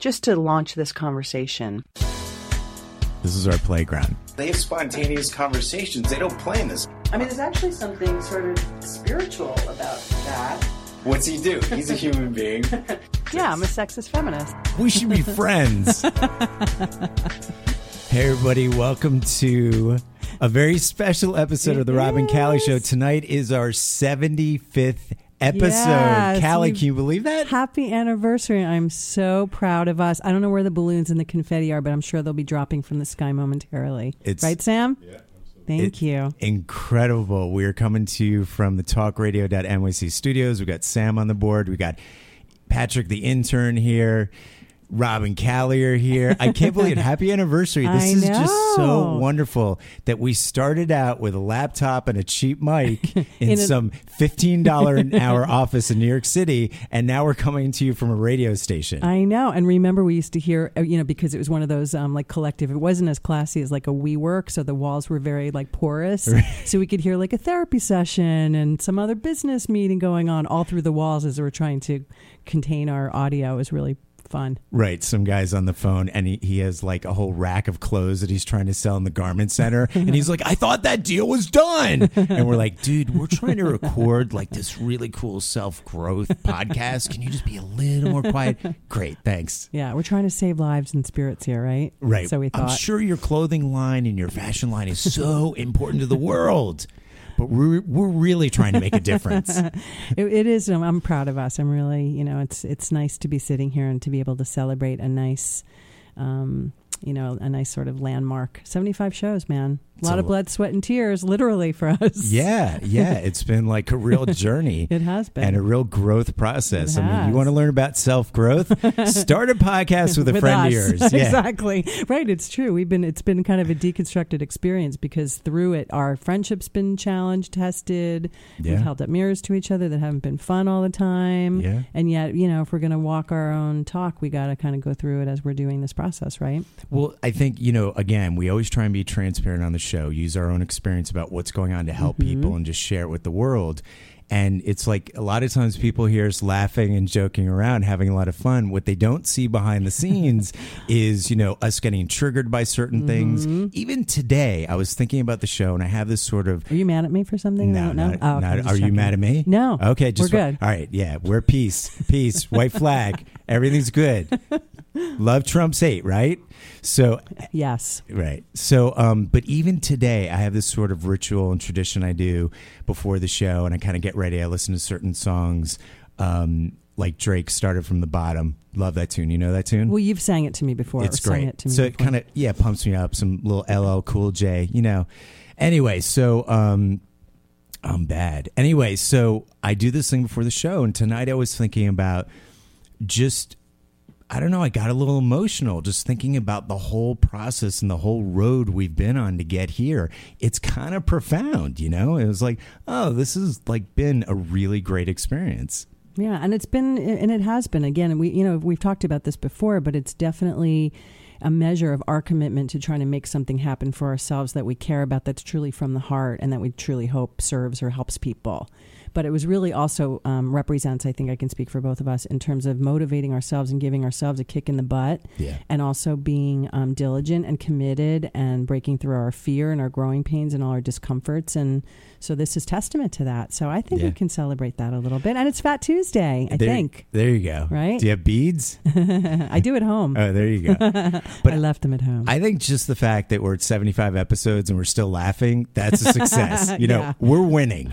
just to launch this conversation. This is our playground. They have spontaneous conversations. They don't plan this. I mean, there's actually something sort of spiritual about that. What's he do? He's a human being. Yeah, I'm a sexist feminist. We should be friends. hey, everybody, welcome to a very special episode of the It Robin Callie Show. Tonight is our 75th episode. Yes, Callie, can you believe that? Happy anniversary. I'm so proud of us. I don't know where the balloons and the confetti are, but I'm sure they'll be dropping from the sky momentarily. It's- right, Sam? Yeah. Thank It- you. Incredible. We are coming to you from the talkradio.nyc studios. We've got Sam on the board. We've got Patrick, the intern, here. Robin Callie are here. I can't believe it. Happy anniversary. This I is just so wonderful that we started out with a laptop and a cheap mic in, In some $15 an hour office in New York City. And now we're coming to you from a radio station. I know. And remember, we used to hear, uh, you know, because it was one of those um, like collective, it wasn't as classy as like a WeWork. So the walls were very like porous. So we could hear like a therapy session and some other business meeting going on all through the walls as we were trying to contain our audio. It was really fun. Right, some guy's on the phone and he, he has like a whole rack of clothes that he's trying to sell in the garment center. And he's like, I thought that deal was done. And we're like, dude, we're trying to record like this really cool self growth podcast. Can you just be a little more quiet? Great, thanks. Yeah. We're trying to save lives and spirits here, right? Right. So we I'm thought. sure your clothing line and your fashion line is so important to the world. But we're, we're really trying to make a difference. it, it is. Um, I'm proud of us. I'm really, you know, it's it's nice to be sitting here and to be able to celebrate a nice, um, you know, a nice sort of landmark. 75 shows, man. A lot So- of blood, sweat, and tears, literally for us. Yeah, yeah. It's been like a real journey. It has been. and a real growth process. I mean, you want to learn about self growth? Start a podcast with a With friend us. of yours. Yeah. exactly. Right. It's true. We've been. It's been kind of a deconstructed experience because through it, our friendship's been challenged, tested. Yeah. We've held up mirrors to each other that haven't been fun all the time. Yeah. And yet, you know, if we're going to walk our own talk, we got to kind of go through it as we're doing this process, right? Well, I think, you know, again, we always try and be transparent on the show, use our own experience about what's going on to help Mm-hmm. people and just share it with the world. And it's like a lot of times people hear us laughing and joking around, having a lot of fun. What they don't see behind the scenes is, you know, us getting triggered by certain Mm-hmm. things. Even today, I was thinking about the show and I have this sort of Are you mad at me for something? No, No, don't know. not- Oh, okay, not- just are you mad at me? No. Okay, just we're good. All right, yeah, we're peace, peace, white flag, everything's good. Love trumps hate, right? So, Yes. right. So, um, but even today, I have this sort of ritual and tradition I do before the show, and I kind of get ready. I listen to certain songs, um, like Drake started from the bottom. Love that tune. You know that tune? Well, you've sang it to me before. it's great. it to me so it kind of yeah pumps me up. Some little LL Cool J, you know. Anyway, so um, I'm bad. Anyway, so I do this thing before the show, and tonight I was thinking about just. I don't know. I got a little emotional just thinking about the whole process and the whole road we've been on to get here. It's kind of profound, you know? It was like, oh, this has like been a really great experience. Yeah, and it's been and it has been again. We you know we've talked about this before, but it's definitely a measure of our commitment to trying to make something happen for ourselves that we care about that's truly from the heart and that we truly hope serves or helps people. But it was really also um, represents, I think I can speak for both of us, in terms of motivating ourselves and giving ourselves a kick in the butt, Yeah. and also being um, diligent and committed and breaking through our fear and our growing pains and all our discomforts. And so this is testament to that. So I think Yeah. we can celebrate that a little bit. And it's Fat Tuesday, I there, think. There you go. Right? Do you have beads? I do at home. Oh, there you go. But I left them at home. I think just the fact that we're at 75 episodes and we're still laughing, that's a success. You know, Yeah. we're winning.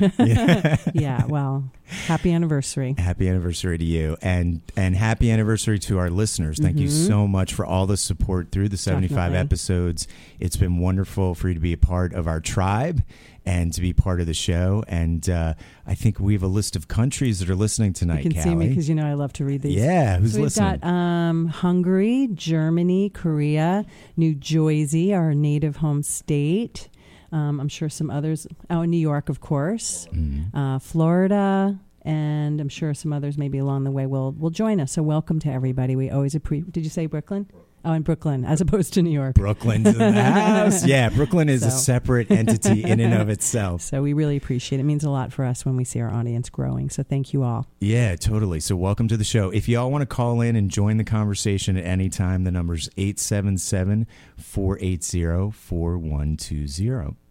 yeah, well, happy anniversary. happy anniversary to you and and happy anniversary to our listeners. Thank you so much for all the support through the 75 Mm-hmm. Definitely. episodes. It's been wonderful for you to be a part of our tribe and to be part of the show. And uh, I think we have a list of countries that are listening tonight, You can see me because you know I love to read these. Yeah, who's so we've listening? got um, Hungary, Germany, Korea, New Jersey, our native home state. Um, I'm sure some others. Oh, New York, of course. Mm-hmm. Uh, Florida, and I'm sure some others maybe along the way will will join us. So welcome to everybody. We always appreciate. Did you say Brooklyn? Oh, in Brooklyn, as opposed to New York. Brooklyn's in the house. Yeah, Brooklyn is a separate entity in and of itself. So we really appreciate it. It means a lot for us when we see our audience growing. So thank you all. Yeah, totally. So, welcome to the show. If y'all want to call in and join the conversation at any time, the number's 877 480 4120.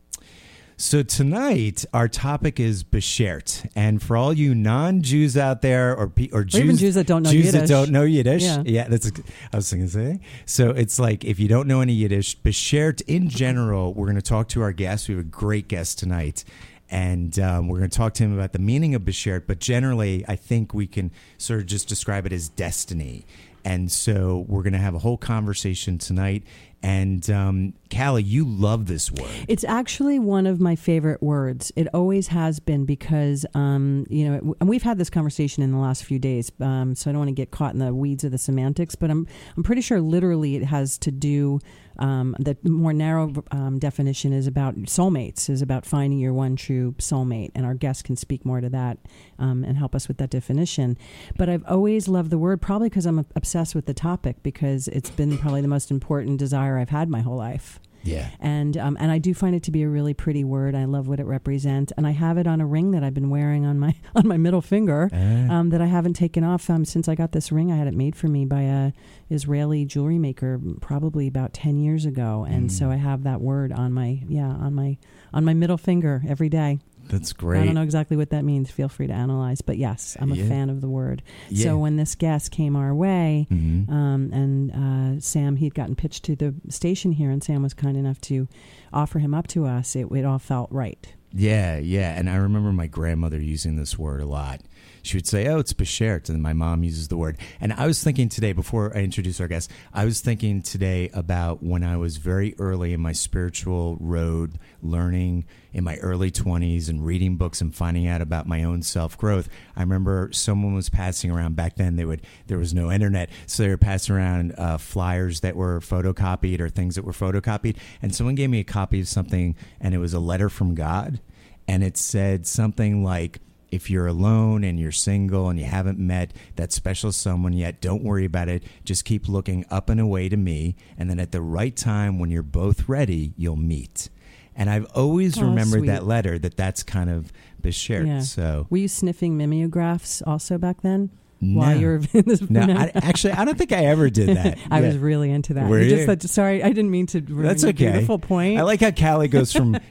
So, tonight, our topic is Bashert. And for all you non Jews out there, or, or Jews, even Jews that don't know Jews that Yiddish. don't know Yiddish, Yeah. that's, I was going to say. So, it's like if you don't know any Yiddish, Bashert in general, we're going to talk to our guest. We have a great guest tonight and um, we're going to talk to him about the meaning of Bashert. But generally, I think we can sort of just describe it as destiny. And so we're going to have a whole conversation tonight. And um, Callie, you love this word. It's actually one of my favorite words. It always has been because, um, you know, and we've had this conversation in the last few days. Um, so I don't want to get caught in the weeds of the semantics, but I'm I'm pretty sure literally it has to do. Um, the more narrow um, definition is about soulmates, is about finding your one true soulmate, and our guest can speak more to that um, and help us with that definition. But I've always loved the word, probably because I'm obsessed with the topic, because it's been probably the most important desire I've had my whole life Yeah. and um, and I do find it to be a really pretty word. I love what it represents, and I have it on a ring that I've been wearing on my on my middle finger Ah. um, that I haven't taken off um, since I got this ring. I had it made for me by a Israeli jewelry maker probably about ten years ago, and Mm. so I have that word on my yeah on my on my middle finger every day. That's great. I don't know exactly what that means. Feel free to analyze, but yes, I'm a Yeah. fan of the word. Yeah. So when this guest came our way, Mhm. um, and uh, Sam, he'd gotten pitched to the station here, and Sam was kind enough to offer him up to us. It, it all felt right. Yeah, yeah. And I remember my grandmother using this word a lot. She would say, Oh, it's Bashert. And my mom uses the word. And I was thinking today, before I introduce our guest, I was thinking today about when I was very early in my spiritual road, learning in my early 20s and reading books and finding out about my own self growth. I remember someone was passing around back then, they would, there was no internet. So they were passing around uh, flyers that were photocopied or things that were photocopied. And someone gave me a copy of something, and it was a letter from God and it said something like if you're alone and you're single and you haven't met that special someone yet don't worry about it just keep looking up and away to me and then at the right time when you're both ready you'll meet and i've always Oh, remembered sweet. that letter that that's kind of Bashert. Yeah. so Were you sniffing mimeographs also back then? While No. you were in this, no, I, actually i don't think i ever did that I Yeah. was really into that. Were You just sorry, I didn't mean to. That's okay. Beautiful point. I like how Callie goes from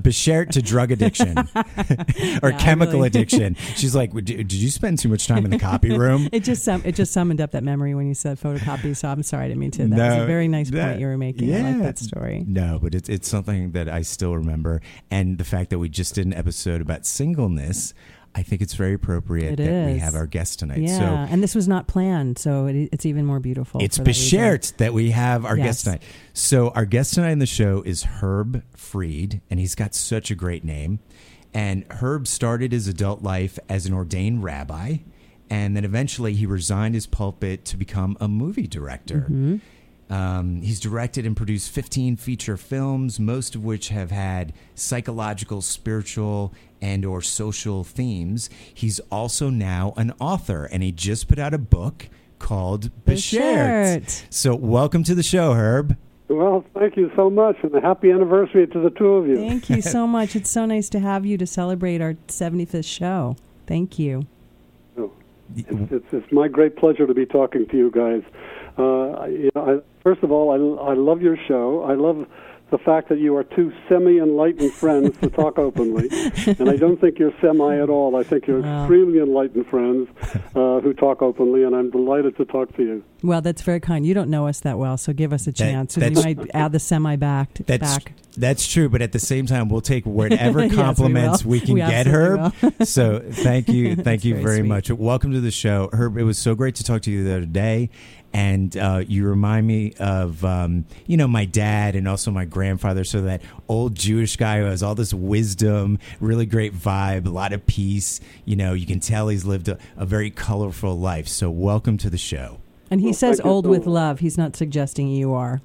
Bashert to drug addiction or Yeah, chemical really- addiction. She's like, "Did you spend too much time in the copy room? It just it just summoned up that memory when you said photocopy. So I'm sorry, I didn't mean to. That was a very nice that- point you were making. I like that story. No, but it's it's something that I still remember, and the fact that we just did an episode about singleness, I think it's very appropriate It that we have our guest tonight. Yeah, So and this was not planned, so it, it's even more beautiful. it's for that that we have our Yes. guest tonight. So our guest tonight in the show is Herb Freed, and he's got such a great name. And Herb started his adult life as an ordained rabbi, and then eventually he resigned his pulpit to become a movie director. Mm-hmm. Um, he's directed and produced 15 feature films, most of which have had psychological, spiritual, and or social themes. He's also now an author, and he just put out a book called Bashert. Bashert. So, welcome to the show, Herb. Well, thank you so much, and a happy anniversary to the two of you. Thank you so much. It's so nice to have you to celebrate our 75th show. Thank you. It's, it's, it's my great pleasure to be talking to you guys. Uh, you know, I, first of all, I, I love your show. I love the fact that you are two semi-enlightened friends to talk openly, and I don't think you're semi at all. I think you're Wow. extremely enlightened friends uh, who talk openly, and I'm delighted to talk to you. Well, that's very kind. You don't know us that well, so give us a chance. and you might add the semi back. That's back. that's true, but at the same time, we'll take whatever Yes, we compliments we, can We get, absolutely Herb. so thank you, thank you very very much. Welcome to the show, Herb. It was so great to talk to you the other day, and uh, you remind me of um, you know my dad and also my grandfather. So that old Jewish guy who has all this wisdom, really great vibe, a lot of peace. You know, you can tell he's lived a, a very colorful life. So welcome to the show. And he Well, says old so with much. love. He's not suggesting you are.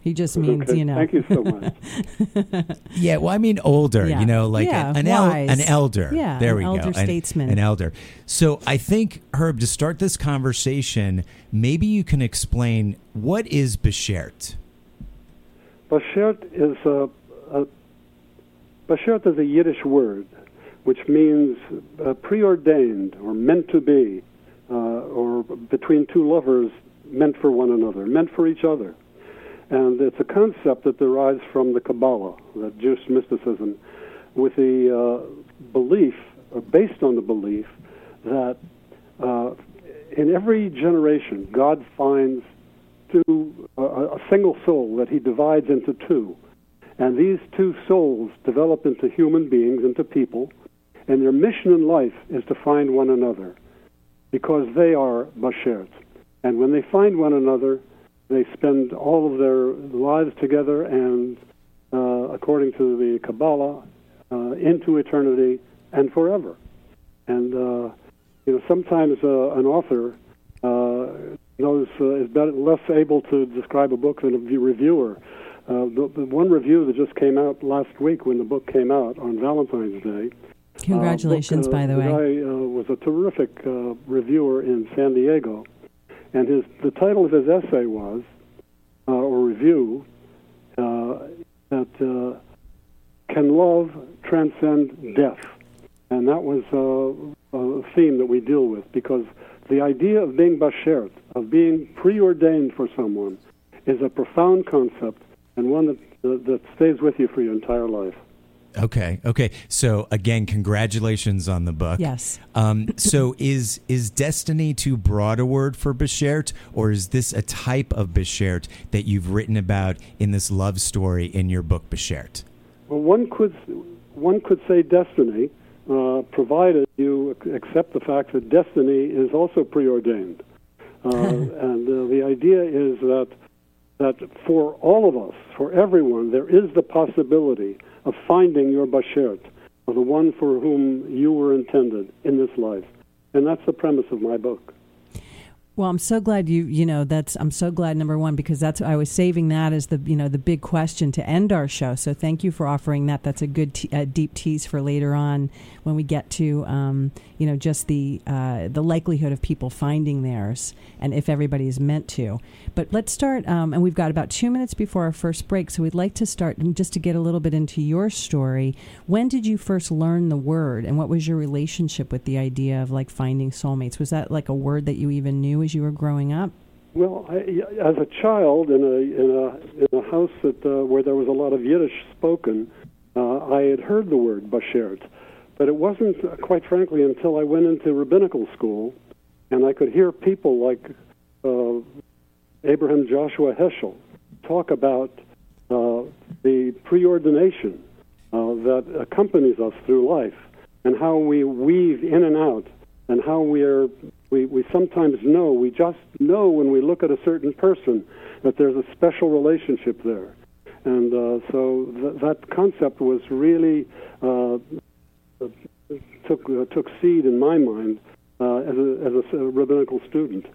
He just means, Okay, you know. Thank you so much. Yeah, well, I mean older, Yeah. you know, like Yeah, an, el- an elder. Yeah, there an we elder go. An- statesman. An, elder. So I think, Herb, to start this conversation, maybe you can explain what is Beshert? Bashert is a, a Bashert is a Yiddish word, which means uh, preordained or meant to be, uh, or between two lovers meant for one another, meant for each other. And it's a concept that derives from the Kabbalah, the Jewish mysticism, with the uh, belief, or based on the belief, that uh, in every generation God finds two, uh, a single soul that he divides into two. And these two souls develop into human beings, into people, and their mission in life is to find one another because they are Bashert. And when they find one another, they spend all of their lives together and, uh, according to the Kabbalah, uh, into eternity and forever. And, uh, you know, sometimes uh, an author uh, knows uh, is better, less able to describe a book than a reviewer. Uh, the, the one review that just came out last week when the book came out on Valentine's Day. Congratulations, uh, book, uh, by the way. I uh, was a terrific uh, reviewer in San Diego, and his the title of his essay was uh, or review uh, that uh, can love transcend death, and that was uh, a theme that we deal with because the idea of being bashert, of being preordained for someone, is a profound concept and one that, that stays with you for your entire life. Okay, okay. So again, congratulations on the book. Yes. Um, so is is destiny too broad a word for Bashert, or is this a type of Bashert that you've written about in this love story in your book Bashert? Well, one could one could say destiny, uh, provided you accept the fact that destiny is also preordained, uh, and uh, the idea is that that for all of us, for everyone, there is the possibility of finding your bashert, or the one for whom you were intended in this life, and that's the premise of my book. Well, I'm so glad you you know that's I'm so glad number one because that's I was saving that as the you know the big question to end our show. So thank you for offering that. That's a good deep tease for later on when we get to um, you know just the uh, the likelihood of people finding theirs and if everybody is meant to. But let's start um, and we've got about two minutes before our first break, so we'd like to start just to get a little bit into your story. When did you first learn the word, and what was your relationship with the idea of like finding soulmates? Was that like a word that you even knew as you were growing up? Well, I, as a child in a in a in a house that uh, where there was a lot of Yiddish spoken, uh, I had heard the word bashert, but it wasn't, uh, quite frankly, until I went into rabbinical school, and I could hear people like uh, Abraham Joshua Heschel talk about uh, the preordination uh, that accompanies us through life, and how we weave in and out, and how we are we, we sometimes know we just know when we look at a certain person that there's a special relationship there, and uh, so th- that concept was really uh, took uh, took seed in my mind uh, as a as a rabbinical student,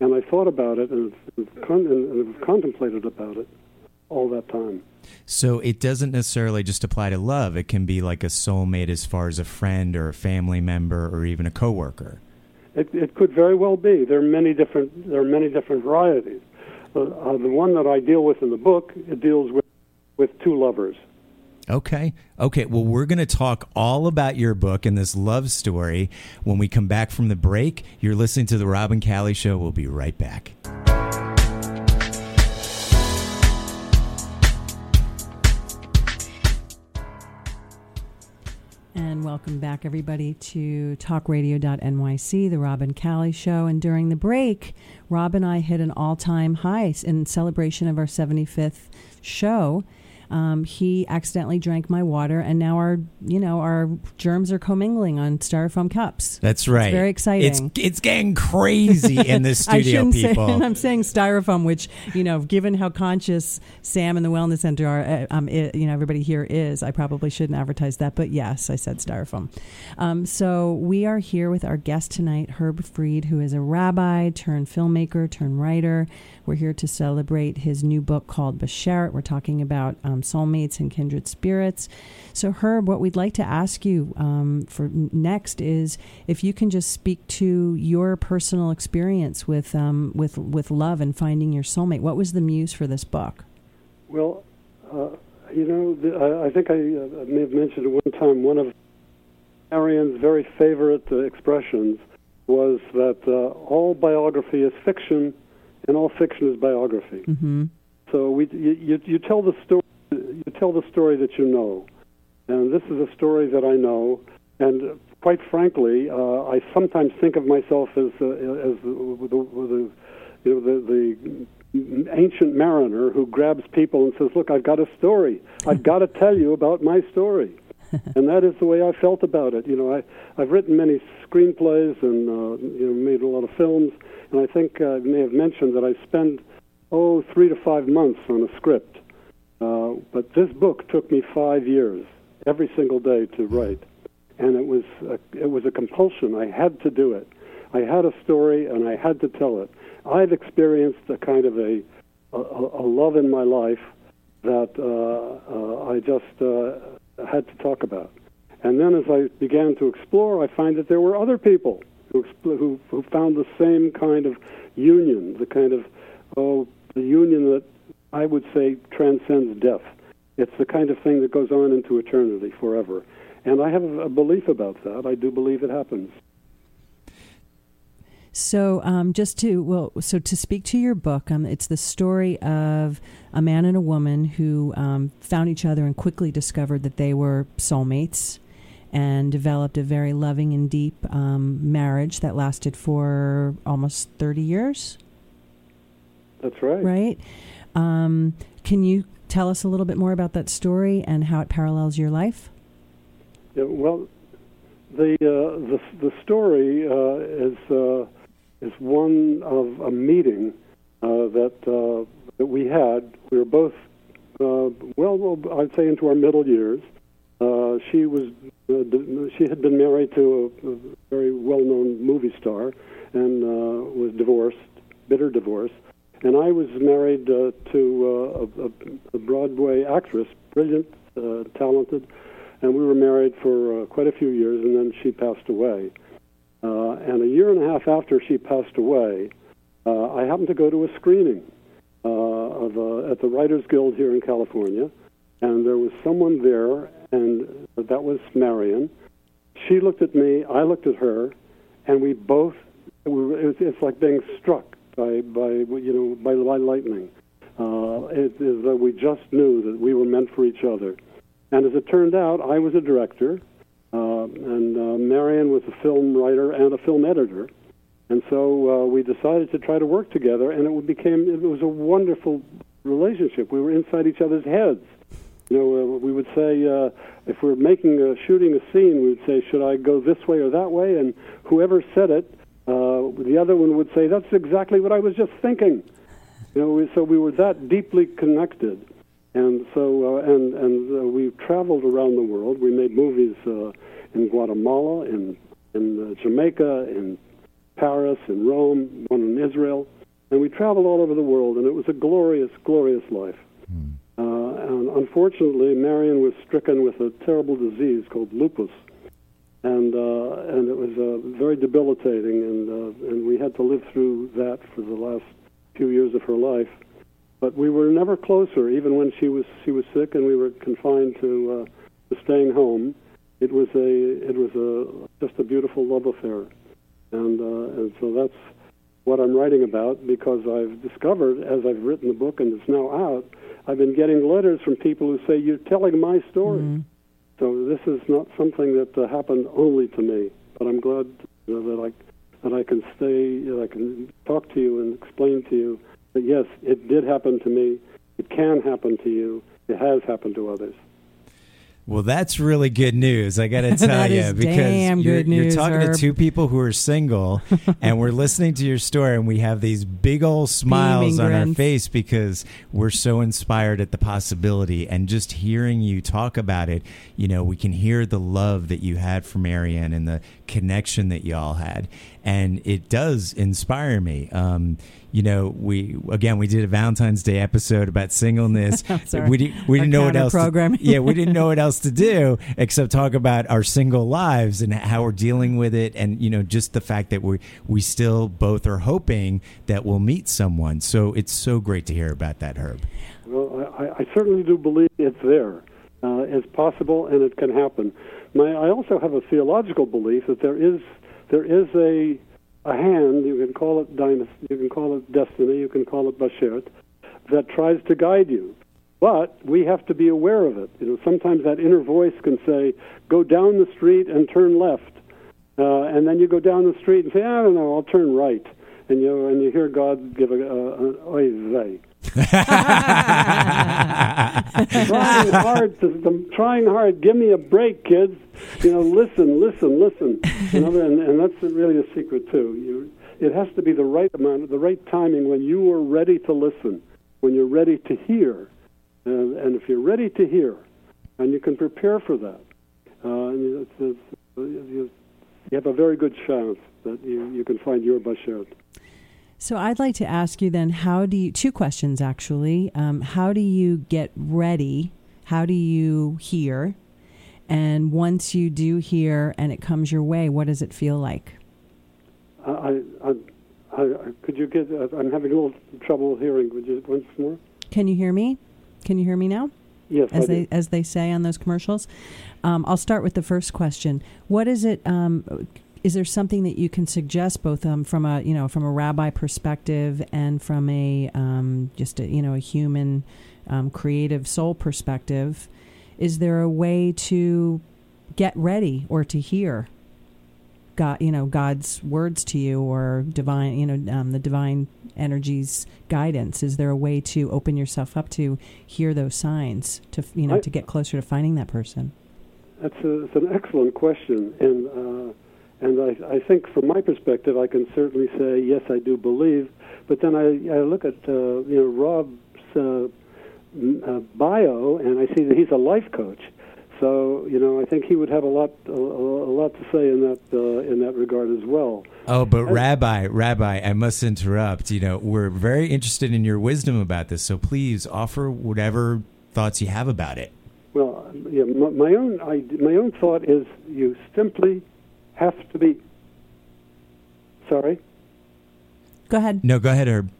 and I thought about it and, con- and, and contemplated about it all that time. So it doesn't necessarily just apply to love. It can be like a soulmate as far as a friend or a family member or even a coworker. It, it could very well be. There are many different. There are many different varieties. Uh, uh, the one that I deal with in the book it deals with with two lovers. Okay. Okay. Well, we're going to talk all about your book and this love story when we come back from the break. You're listening to The Robin Callie Show. We'll be right back. Welcome back, everybody, to talkradio.nyc, the Robin Callie Show. And during the break, Rob and I hit an all time high in celebration of our 75th show. Um, he accidentally drank my water, and now our you know our germs are commingling on styrofoam cups. That's right. It's very exciting. It's it's getting crazy in this studio, people. say, and I'm saying styrofoam, which you know, given how conscious Sam and the Wellness Center are, uh, um, it, you know, everybody here is. I probably shouldn't advertise that, but yes, I said styrofoam. Um, so we are here with our guest tonight, Herb Freed, who is a rabbi turned filmmaker turned writer. We're here to celebrate his new book called Bashert. We're talking about um, soulmates and kindred spirits. So, Herb, what we'd like to ask you um, for next is if you can just speak to your personal experience with um, with with love and finding your soulmate. What was the muse for this book? Well, uh, you know, the, I, I think I uh, may have mentioned at one time one of Marion's very favorite uh, expressions was that uh, all biography is fiction, and all fiction is biography. Mm-hmm. So we, you, you, you tell the story, you tell the story that you know, and this is a story that I know, and quite frankly, uh, I sometimes think of myself as uh, as the, the, the you know the the ancient mariner who grabs people and says, "Look, I've got a story. I've got to tell you about my story." and that is the way I felt about it. You know, I I've written many screenplays and uh, you know made a lot of films, and I think uh, I may have mentioned that I spend oh three to five months on a script. Uh, but this book took me five years, every single day to write, and it was a, it was a compulsion. I had to do it. I had a story and I had to tell it. I've experienced a kind of a a, a love in my life that uh, uh, I just uh, had to talk about. And then as I began to explore, I find that there were other people who, who, who found the same kind of union, the kind of, oh, the union that I would say transcends death. It's the kind of thing that goes on into eternity forever. And I have a belief about that. I do believe it happens. So, um, just to well, so to speak to your book, um, it's the story of a man and a woman who um, found each other and quickly discovered that they were soulmates, and developed a very loving and deep um, marriage that lasted for almost thirty years. That's right. Right. Um, can you tell us a little bit more about that story and how it parallels your life? Yeah, well, the uh, the the story uh, is uh, is one of a meeting uh, that uh, that we had. We were both uh, well, I'd say into our middle years. she was she had been married to a, a very well-known movie star and was divorced, bitter divorce. And I was married to a, a, a Broadway actress, brilliant, talented, and we were married for uh, quite a few years, and then she passed away. Uh, and a year and a half after she passed away, uh, I happened to go to a screening uh, of uh, at the Writers Guild here in California, and there was someone there, and that was Marion. She looked at me, I looked at her, and we both. We were, it, it's like being struck by by you know by, by lightning. Uh, it is that we just knew that we were meant for each other. And as it turned out, I was a director, uh, and uh, Marion was a film writer and a film editor. And so uh, we decided to try to work together, and it became it was a wonderful relationship. We were inside each other's heads. You know, uh, we would say uh, if we're making a shooting a scene, we would say, "Should I go this way or that way?" And whoever said it, uh, the other one would say, "That's exactly what I was just thinking." You know, we, so we were that deeply connected. And so, uh, and and uh, we traveled around the world. We made movies uh, in Guatemala, in in uh, Jamaica, in Paris, in Rome, one in Israel, and we traveled all over the world. And it was a glorious, glorious life. Hmm. Uh, and unfortunately, Marion was stricken with a terrible disease called lupus, and uh, and it was uh, very debilitating. And uh, and we had to live through that for the last few years of her life but we were never closer. Even when she was she was sick and we were confined to, uh, to staying home, it was a it was a just a beautiful love affair, and uh, and so that's what I'm writing about because I've discovered as I've written the book and it's now out, I've been getting letters from people who say you're telling my story. Mm-hmm. So this is not something that uh, happened only to me, but I'm glad you know, that I that I can stay, that I can talk to you and explain to you that yes, it did happen to me. It can happen to you, It has happened to others. Well, that's really good news. I got to tell you because you're, good you're talking Herb. to two people who are single, and we're listening to your story, and we have these big old smiles Beaming on our face because we're so inspired at the possibility. And just hearing you talk about it, you know, we can hear the love that you had for Marion and the connection that y'all had, and it does inspire me. Um, you know, we again we did a Valentine's Day episode about singleness. We didn't we didn't know what else. To, counter-programming. yeah, we didn't know what else to do except talk about our single lives and how we're dealing with it, and you know, just the fact that we we still both are hoping that we'll meet someone. So it's so great to hear about that, Herb. Well, I, I certainly do believe it's there. Uh, it's possible and it can happen. My, I also have a theological belief that there is there is a a hand. You can call it dynasty, you can call it destiny, you can call it bashert, that tries to guide you. But we have to be aware of it. You know, sometimes that inner voice can say, "Go down the street and turn left," uh, and then you go down the street and say, "I don't know, I'll turn right," and you and you hear God give a, a, an oy. Trying hard I'm trying hard. Give me a break, kids. You know, listen, listen, listen. You know, and, and that's really a secret too. You, it has to be the right amount, the right timing when you are ready to listen, when you're ready to hear, and, and if you're ready to hear, and you can prepare for that, uh, it's, it's, you, you have a very good chance that you, you can find your bashert. So I'd like to ask you then, how do you? Two questions actually. Um, how do you get ready? How do you hear? And once you do hear and it comes your way, what does it feel like? I, I, I, could you get? Uh, I'm having a little trouble hearing. Would you once more? Can you hear me? Can you hear me now? Yes, as they as they say on those commercials. Um, I'll start with the first question. What is it? Um, is there something that you can suggest, both um, from a you know from a rabbi perspective and from a um, just a, you know a human um, creative soul perspective? Is there a way to get ready or to hear God, you know, God's words to you or divine, you know, um, the divine energies guidance? Is there a way to open yourself up to hear those signs to, you know, I- to get closer to finding that person? That's a, it's an excellent question, and uh, and I, I think from my perspective, I can certainly say yes, I do believe. But then I, I look at uh, you know Rob's uh, uh, bio, and I see that he's a life coach. So you know, I think he would have a lot a, a lot to say in that uh, in that regard as well. Oh, but Rabbi, Rabbi, I must interrupt. You know, we're very interested in your wisdom about this, so please offer whatever thoughts you have about it. Well, yeah, my, my own I, my own thought is you simply have to be. Sorry. Go ahead. No, go ahead, Herb.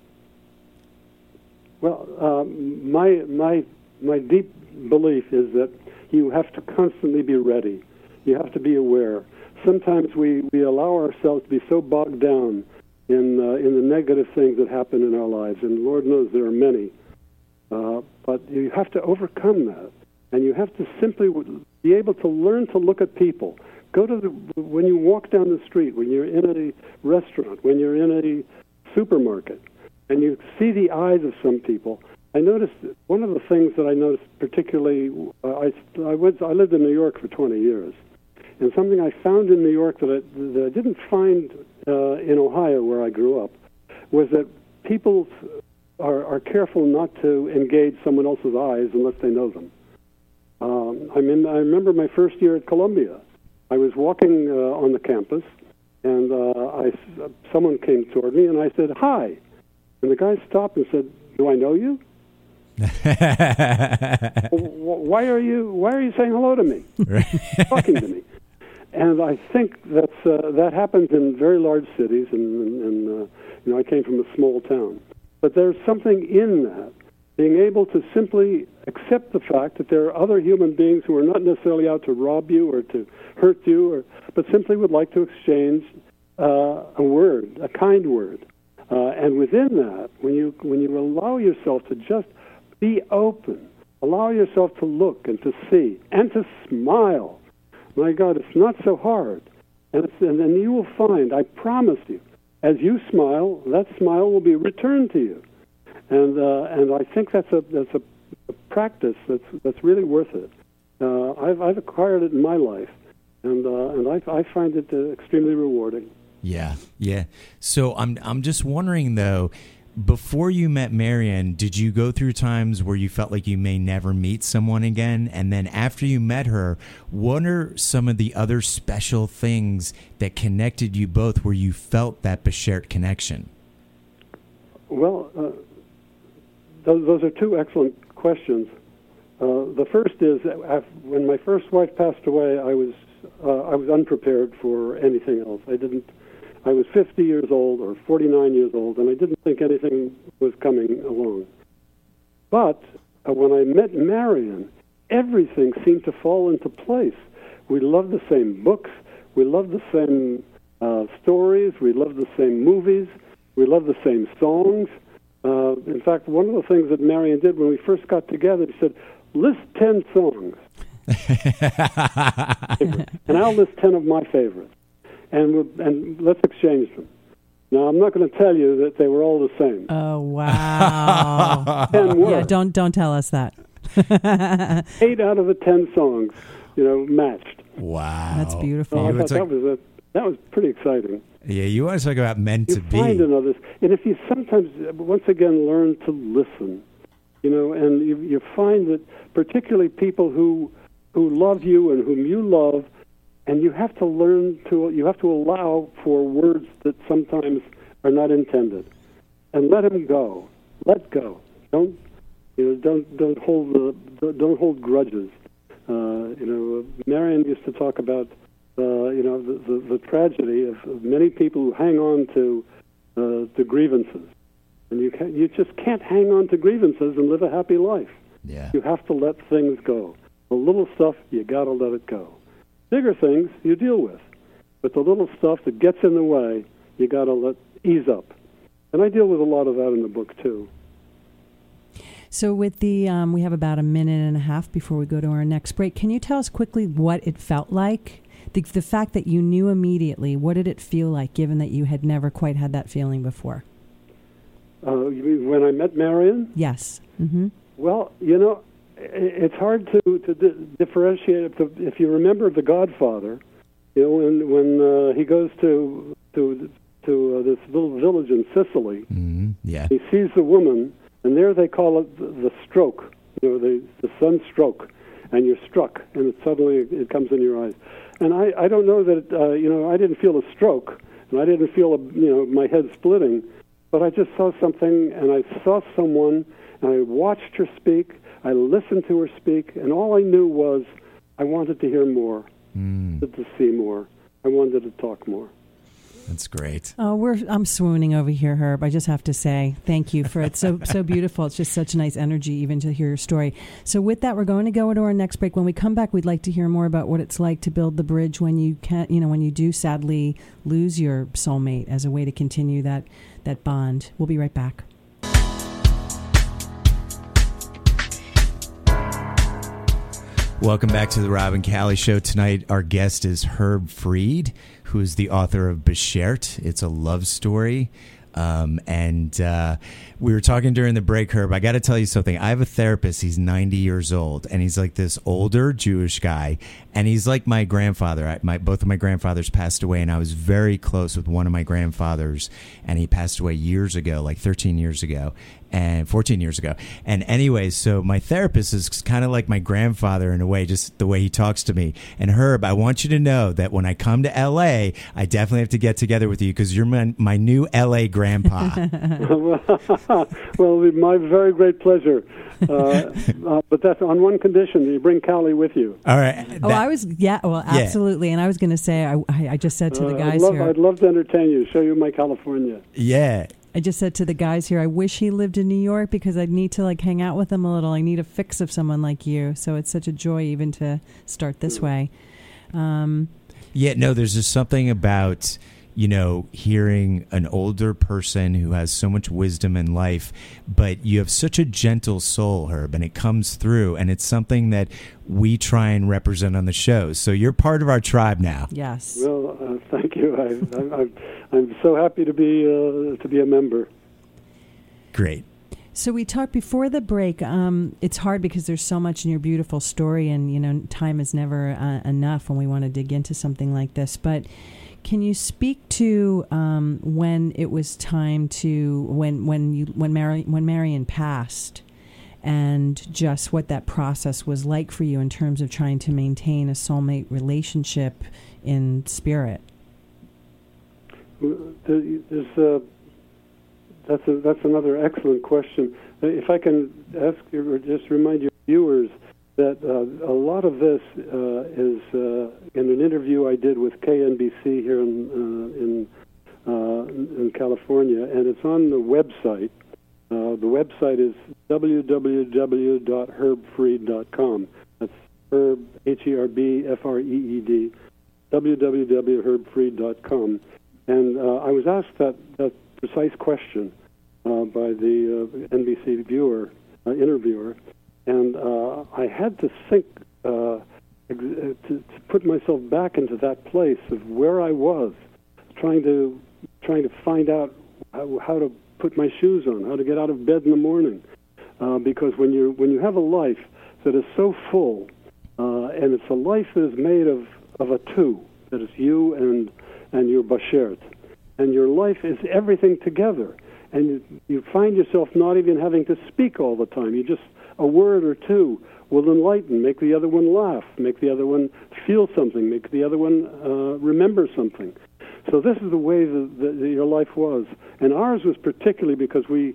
Well, um, my my my deep belief is that you have to constantly be ready. You have to be aware. Sometimes we, we allow ourselves to be so bogged down in uh, in the negative things that happen in our lives, and Lord knows there are many. Uh, but you have to overcome that, and you have to simply be able to learn to look at people. Go to the when you walk down the street, when you're in a restaurant, when you're in a supermarket, and you see the eyes of some people. I noticed one of the things that I noticed particularly. Uh, I went I lived in New York for 20 years, and something I found in New York that I, that I didn't find uh, in Ohio where I grew up was that people are, are careful not to engage someone else's eyes unless they know them. Um, I mean, I remember my first year at Columbia. I was walking uh, on the campus, and uh, I, someone came toward me, and I said, "Hi," and the guy stopped and said, "Do I know you? Why are you Why are you saying hello to me? Talking to me?" And I think that's uh, that happens in very large cities, and, and, and uh, you know, I came from a small town. But there's something in that, being able to simply accept the fact that there are other human beings who are not necessarily out to rob you or to hurt you, or but simply would like to exchange uh, a word, a kind word. Uh, and within that, when you when you allow yourself to just be open, allow yourself to look and to see and to smile. My God, it's not so hard. And, and then you will find, I promise you, as you smile, that smile will be returned to you. And uh, and I think that's a that's a practice that's that's really worth it. Uh, I've I've acquired it in my life, and uh, and I I find it uh, extremely rewarding. Yeah, yeah. So I'm I'm just wondering though, before you met Marion, did you go through times where you felt like you may never meet someone again? And then after you met her, what are some of the other special things that connected you both where you felt that Bashert connection? Well, uh, those, those are two excellent questions. Uh, the first is when my first wife passed away, I was uh, I was unprepared for anything else. I didn't. I was 50 years old or 49 years old, and I didn't think anything was coming along. But uh, when I met Marion, everything seemed to fall into place. We loved the same books. We loved the same uh, stories. We loved the same movies. We loved the same songs. Uh, in fact, one of the things that Marion did when we first got together, she said, list 10 songs. and I'll list 10 of my favorites. And, we'll, and let's exchange them. Now, I'm not going to tell you that they were all the same. Oh wow! Ten were. yeah, don't don't tell us that. Eight out of the 10 songs, you know, matched. Wow, That's beautiful. So I thought took- that was a, that was pretty exciting. Yeah, you want to talk about meant to find be? another, and if you sometimes, once again, learn to listen, you know, and you, you find that particularly people who who love you and whom you love, and you have to learn to, you have to allow for words that sometimes are not intended, and let them go, let go. Don't, you know, don't don't hold the don't hold grudges. Uh, you know, Marion used to talk about uh, you know, the, the, the tragedy of, of many people who hang on to uh, to grievances, and you can, you just can't hang on to grievances and live a happy life. Yeah, You have to let things go. The little stuff you got to let it go. Bigger things you deal with, but the little stuff that gets in the way, you got to let ease up. And I deal with a lot of that in the book too. So, with the, um, we have about a minute and a half before we go to our next break. Can you tell us quickly what it felt like? The, the fact that you knew immediately, what did it feel like, given that you had never quite had that feeling before? Uh, when I met Marion, Yes. hmm Well, you know, it's hard to to di- differentiate. If, if you remember The Godfather, you know, when when uh, he goes to to to uh, this little village in Sicily, hmm yeah, he sees the woman, and there they call it the, the stroke. You know, the the sunstroke, and you're struck, and it suddenly it comes in your eyes. And I I don't know that uh, you know I didn't feel a stroke, and I didn't feel a, you know my head splitting, but I just saw something, and I saw someone, and I watched her speak. I listened to her speak, and all I knew was I wanted to hear more, mm, wanted to see more. I wanted to talk more. That's great. Oh, we're I'm swooning over here, Herb. I just have to say thank you for it. So so beautiful. It's just such a nice energy, even to hear your story. So with that, we're going to go into our next break. When we come back, we'd like to hear more about what it's like to build the bridge when you can, you know, when you do sadly lose your soulmate as a way to continue that that bond. We'll be right back. Welcome back to the Robin Callie Show. Tonight, our guest is Herb Freed, who is the author of Bashert. It's a love story. Um, and uh, we were talking during the break, Herb. I got to tell you something. I have a therapist. He's 90 years old, and he's like this older Jewish guy. And he's like my grandfather. I, my both of my grandfathers passed away, and I was very close with one of my grandfathers, and he passed away years ago, like 13 years ago and 14 years ago. And anyway, so my therapist is kind of like my grandfather in a way, just the way he talks to me. And Herb, I want you to know that when I come to LA, I definitely have to get together with you because you're my, my new LA grandpa. well, with my very great pleasure. Uh, uh, but that's on one condition: that you bring Callie with you. All right. Oh, I was yeah, well, Yeah. absolutely. And I was going to say, I, I I just said to the Uh, guys I'd, love, here, I'd love to entertain you, show you my California. yeah. I just said to the guys here, I wish he lived in New York because I'd need to like hang out with him a little. I need a fix of someone like you. So it's such a joy even to start this way. Um, Yeah, no, there's just something about, you know, hearing an older person who has so much wisdom in life, but you have such a gentle soul, Herb, and it comes through. And it's something that we try and represent on the show. So you're part of our tribe now. yes. Well, uh, thank you. I, I, I'm, I'm so happy to be uh, to be a member. Great. So we talked before the break. Um, it's hard because there's so much in your beautiful story, and you know, time is never uh, enough when we want to dig into something like this. But can you speak to um, when it was time to when when you when Mary when Marion passed, and just what that process was like for you in terms of trying to maintain a soulmate relationship in spirit? There's uh, that's a, that's another excellent question. If I can ask or just remind your viewers that uh, a lot of this uh, is uh, in an interview I did with KNBC here in uh, in, uh, in California, and it's on the website. Uh, the website is www.herbfreed.com. That's Herb H E R B F R E E D www.herbfreed.com. And I was asked that that precise question by the NBC viewer interviewer, and uh, I had to think uh, ex- uh, to, to put myself back into that place of where I was, trying to trying to find out how, how to put my shoes on, how to get out of bed in the morning, uh, because when you when you have a life that is so full, uh, and it's a life that is made of of a two, that is you and and your bashert, and your life is everything together. And you, you find yourself not even having to speak all the time. You just, a word or two will enlighten, make the other one laugh, make the other one feel something, make the other one uh, remember something. So this is the way that, that your life was. And ours was particularly because we,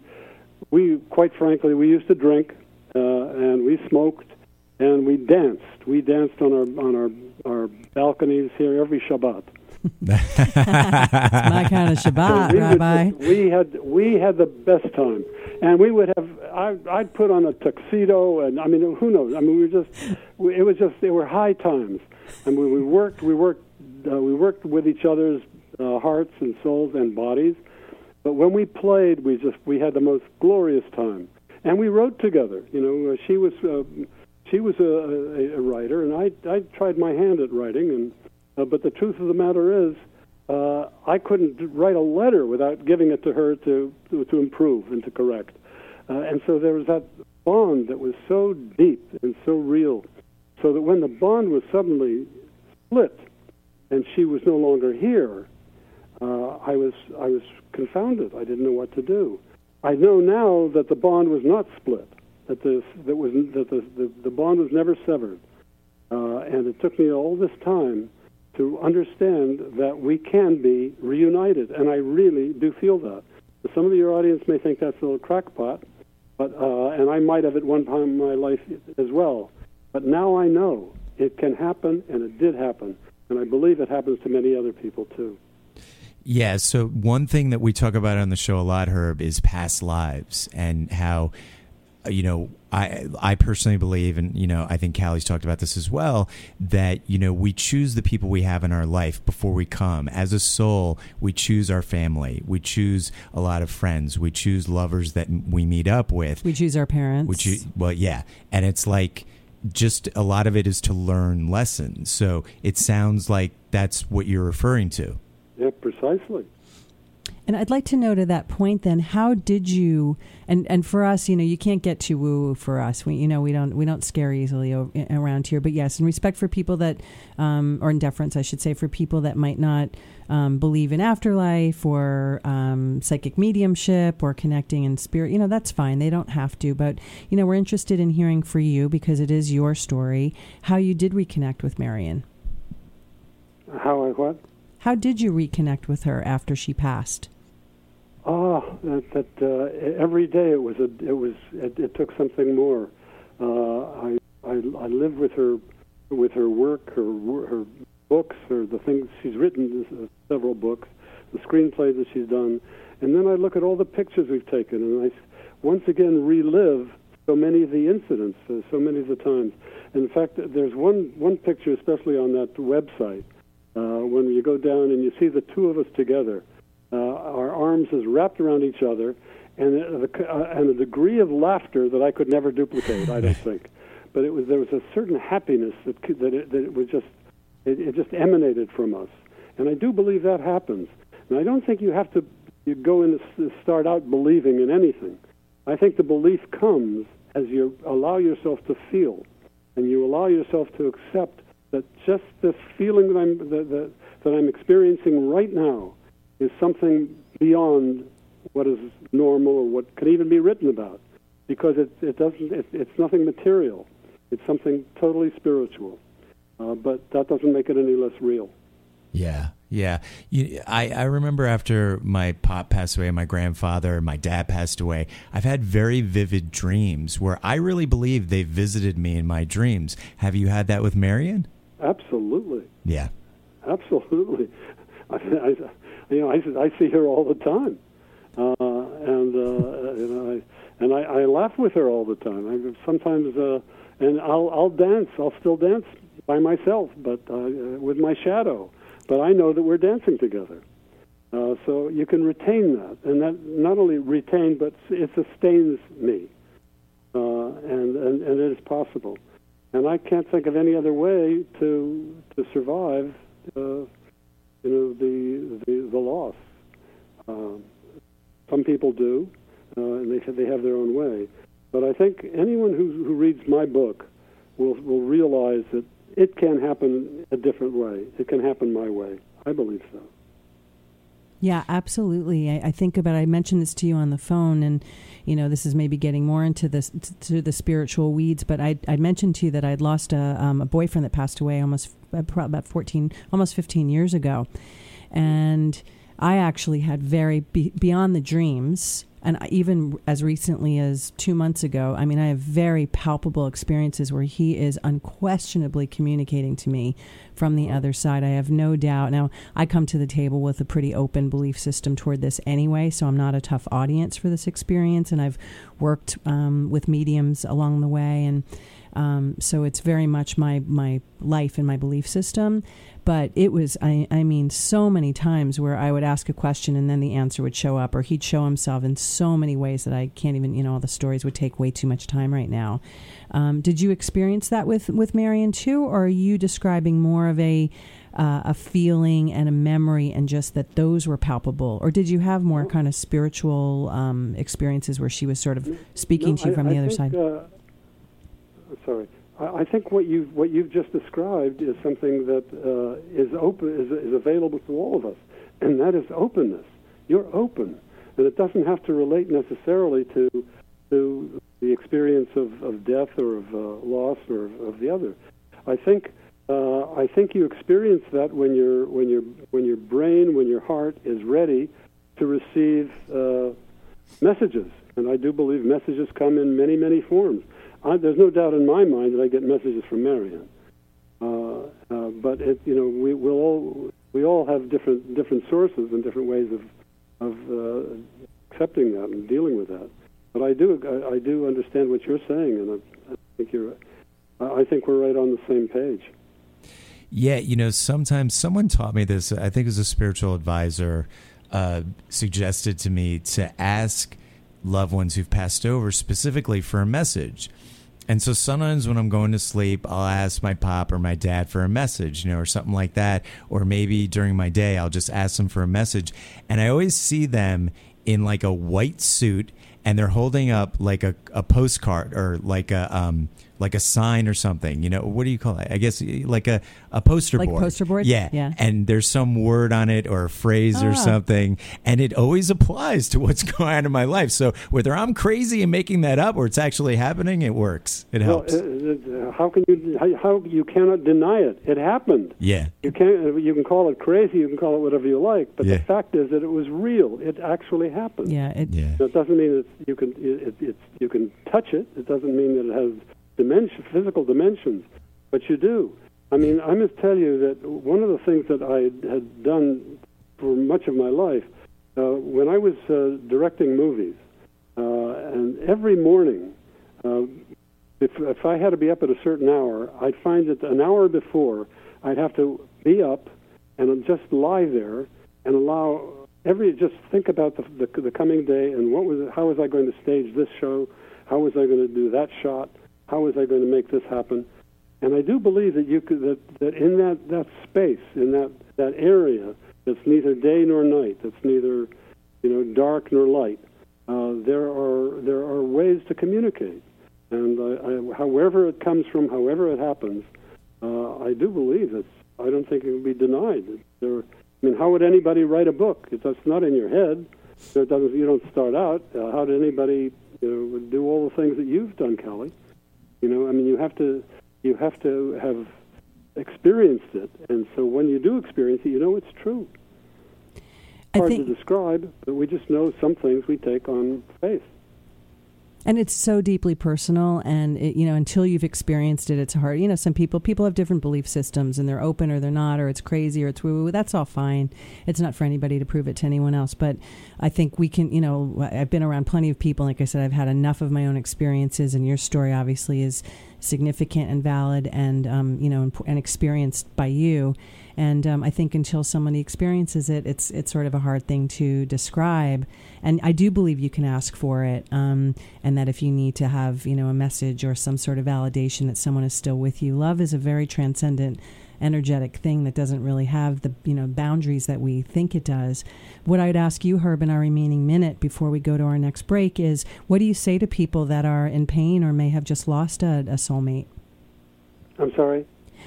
we quite frankly, we used to drink uh, and we smoked and we danced. We danced on our on our our balconies here every Shabbat. It's my kind of Shabbat, we Rabbi. Just, we had we had the best time, and we would have. I, I'd put on a tuxedo, and I mean, who knows? I mean, we were just. We, it was just. They were high times, and when we worked, we worked. Uh, we worked with each other's uh, hearts and souls and bodies. But when we played, we just we had the most glorious time, and we wrote together. You know, uh, she was. Uh, she was a, a, a writer, and I I tried my hand at writing, and uh, but the truth of the matter is, uh, I couldn't write a letter without giving it to her to to, to improve and to correct. Uh, and so there was that bond that was so deep and so real, so that when the bond was suddenly split, and she was no longer here, uh, I was I was confounded. I didn't know what to do. I know now that the bond was not split. That the that was that the the, the bond was never severed. Uh, and it took me all this time to understand that we can be reunited, and I really do feel that. Some of your audience may think that's a little crackpot, but uh, and I might have at one time in my life as well. But now I know it can happen, and it did happen, and I believe it happens to many other people too. Yeah. So one thing that we talk about on the show a lot, Herb, is past lives and how you know, I I personally believe, and you know, I think Callie's talked about this as well, that you know we choose the people we have in our life before we come. As a soul, we choose our family, we choose a lot of friends, we choose lovers that we meet up with, we choose our parents. We choose, well, yeah, and it's like just a lot of it is to learn lessons. So it sounds like that's what you're referring to. Yeah, precisely. And I'd like to know to that point then, how did you and and for us, you know, you can't get too woo woo for us. We you know we don't we don't scare easily around here. But yes, in respect for people that um, or in deference, I should say, for people that might not um, believe in afterlife or um, psychic mediumship or connecting in spirit, you know, that's fine. They don't have to. But you know, we're interested in hearing for you because it is your story. How you did reconnect with Marion? How I what? How did you reconnect with her after she passed? Ah, that, that uh, every day it was a, it was it, it took something more. Uh, I, I I lived with her, with her work, her her books, or the things she's written, uh, several books, the screenplays that she's done, and then I look at all the pictures we've taken, and I once again relive so many of the incidents, uh, so many of the times. In fact, there's one one picture, especially on that website, uh, when you go down and you see the two of us together uh, our arms is wrapped around each other, and the, uh, and a degree of laughter that I could never duplicate. I don't think, but it was there was a certain happiness that that it, that it was just it, it just emanated from us, and I do believe that happens. And I don't think you have to you go in to start out believing in anything. I think the belief comes as you allow yourself to feel, and you allow yourself to accept that just this feeling that I'm that, that, that I'm experiencing right now is something beyond what is normal or what could even be written about, because it it doesn't it, it's nothing material. It's something totally spiritual, uh, but that doesn't make it any less real. Yeah, yeah. You, I, I remember after my pop passed away, my grandfather, my dad passed away, I've had very vivid dreams where I really believe they visited me in my dreams. Have you had that with Marion? Absolutely. Yeah. Absolutely. I, I, you know, I, I see her all the time. Uh, and uh, I, and I, I laugh with her all the time. I sometimes, uh, and I'll I'll dance. I'll still dance by myself, but uh, with my shadow but I know that we're dancing together. Uh, so you can retain that, and that not only retain, but it sustains me, uh, and, and and it is possible. And I can't think of any other way to to survive, uh, you know, the the, the loss. Um, some people do, uh, and they they have their own way. But I think anyone who who reads my book will will realize that it can happen a different way. It can happen my way. I believe so. Yeah, absolutely. I, I, think about. I mentioned this to you on the phone, and you know, this is maybe getting more into this to the spiritual weeds. But I I mentioned to you that I'd lost a um, a boyfriend that passed away almost uh, about fourteen, almost fifteen years ago, and I actually had very be, beyond the dreams and even as recently as two months ago, I mean, I have very palpable experiences where he is unquestionably communicating to me from the other side. I have no doubt. Now, I come to the table with a pretty open belief system toward this anyway, so I'm not a tough audience for this experience, and I've worked um, with mediums along the way, and um, so it's very much my my life and my belief system. But it was, I, I mean, so many times where I would ask a question and then the answer would show up, or he'd show himself in so many ways that I can't even, you know, all the stories would take way too much time right now. Um, did you experience that with, with Marion too, or are you describing more of a uh, a feeling and a memory, and just that those were palpable, or did you have more kind of spiritual um, experiences where she was sort of speaking no, to you from I, the I other think, side? Uh, sorry. I think what you what you've just described is something that uh, is open is, is available to all of us, and that is openness. You're open, and it doesn't have to relate necessarily to to the experience of, of death or of uh, loss or of the other. I think uh, I think you experience that when your when your when your brain when your heart is ready to receive uh, messages, and I do believe messages come in many many forms. I, there's no doubt in my mind that I get messages from Marion. Uh, uh, but it, you know, we will all we all have different different sources and different ways of of uh, accepting that and dealing with that. But I do I, I do understand what you're saying, and I, I think you're I think we're right on the same page. Yeah, you know, sometimes someone taught me this. I think it was a spiritual advisor uh, suggested to me to ask loved ones who've passed over specifically for a message. And so sometimes when I'm going to sleep, I'll ask my pop or my dad for a message, you know, or something like that. Or maybe during my day, I'll just ask them for a message. And I always see them in like a white suit and they're holding up like a, a postcard or like a um, like a sign or something. You know, what do you call it? I guess like a, a poster like board. poster board? Yeah. Yeah. And there's some word on it or a phrase or Ah. something. And it always applies to what's going on in my life. So whether I'm crazy and making that up or it's actually happening, it works. It helps. Well, uh, uh, how can you how, how you cannot deny it? It happened. yeah. You can you can call it crazy, you can call it whatever you like, but Yeah. the fact is that it was real. It actually happened. Yeah, it, Yeah. That doesn't mean that you can it, it's you can touch it. It doesn't mean that it has dimension, physical dimensions, but you do. I mean, I must tell you that one of the things that I had done for much of my life, uh, when I was uh, directing movies, uh, and every morning, uh, if, if I had to be up at a certain hour, I'd find that an hour before, I'd have to be up and just lie there and allow every just think about the, the, the coming day and what was how was I going to stage this show, how was I going to do that shot, how was I going to make this happen, and I do believe that you could that, that in that, that space in that that area that's neither day nor night, that's neither you know dark nor light, uh, there are there are ways to communicate, and I, I, however it comes from, however it happens, uh, I do believe that I don't think it can be denied. There, I mean, how would anybody write a book? If that's not in your head. It doesn't. You don't start out. Uh, how did anybody you know do all the things that you've done, Kelly? You know, I mean, you have to you have to have experienced it, and so when you do experience it, you know it's true. I Hard think- to describe, but we just know some things we take on faith. And it's so deeply personal and it, you know until you've experienced it it's hard. You know some people people have different belief systems and they're open or they're not or it's crazy or it's woo woo that's all fine. It's not for anybody to prove it to anyone else. But i think we can you know i've been around plenty of people. Like i said i've had enough of my own experiences and your story obviously is significant and valid and um, you know and, and experienced by you and um, I think until somebody experiences it, it's it's sort of a hard thing to describe. And I do believe you can ask for it, um, and that if you need to have you know a message or some sort of validation that someone is still with you, love is a very transcendent, energetic thing that doesn't really have the you know boundaries that we think it does. What I'd ask you, Herb, in our remaining minute before we go to our next break is, what do you say to people that are in pain or may have just lost a, a soulmate? I'm sorry.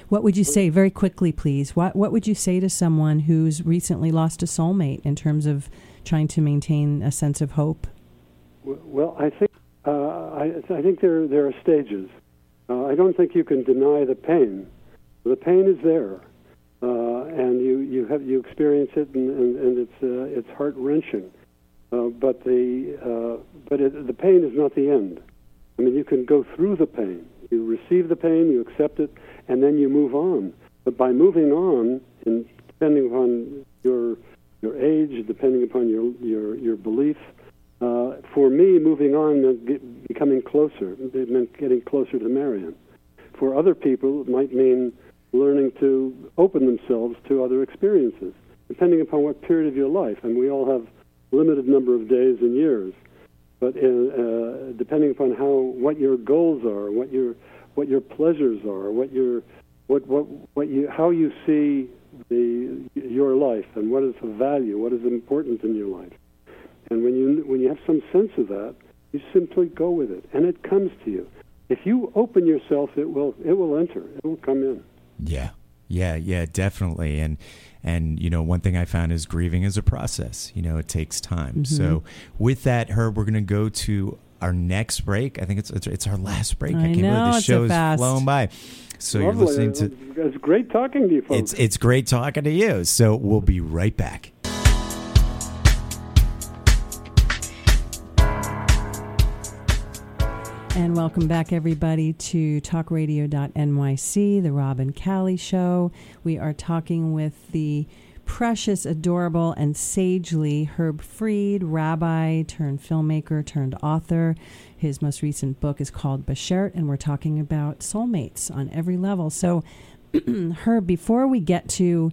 What would you say, very quickly, please? What What would you say to someone who's recently lost a soulmate in terms of trying to maintain a sense of hope? Well, I think uh, I, I think there there are stages. Uh, I don't think you can deny the pain. The pain is there, uh, and you, you have you experience it, and, and, and it's uh, it's heart wrenching. Uh, but the uh, but it, the pain is not the end. I mean, you can go through the pain. You receive the pain, you accept it, and then you move on. But by moving on, and depending upon your your age, depending upon your your your belief, uh, for me, moving on meant becoming closer. It meant getting closer to Marion. For other people, it might mean learning to open themselves to other experiences, depending upon what period of your life. And we all have limited number of days and years. But uh, uh, depending upon how what your goals are, what your what your pleasures are, what your what what what you how you see the your life and what is the value, what is important in your life. And when you when you have some sense of that, you simply go with it, and it comes to you. If you open yourself, it will it will enter. It will come in. Yeah. Yeah, yeah, definitely. And and you know, one thing I found is grieving is a process. You know, it takes time. Mm-hmm. So with that, Herb, we're gonna go to our next break. I think it's it's, it's our last break. I can't know, believe the it's so show is fast. flown by. So Lovely. you're listening to It's great talking to you, folks. it's it's great talking to you. So we'll be right back. And welcome back, everybody, to talkradio.nyc, the Rob and Callie Show. We are talking with the precious, adorable, and sagely Herb Freed, rabbi turned filmmaker turned author. His most recent book is called Bashert, and we're talking about soulmates on every level. So, Herb, before we get to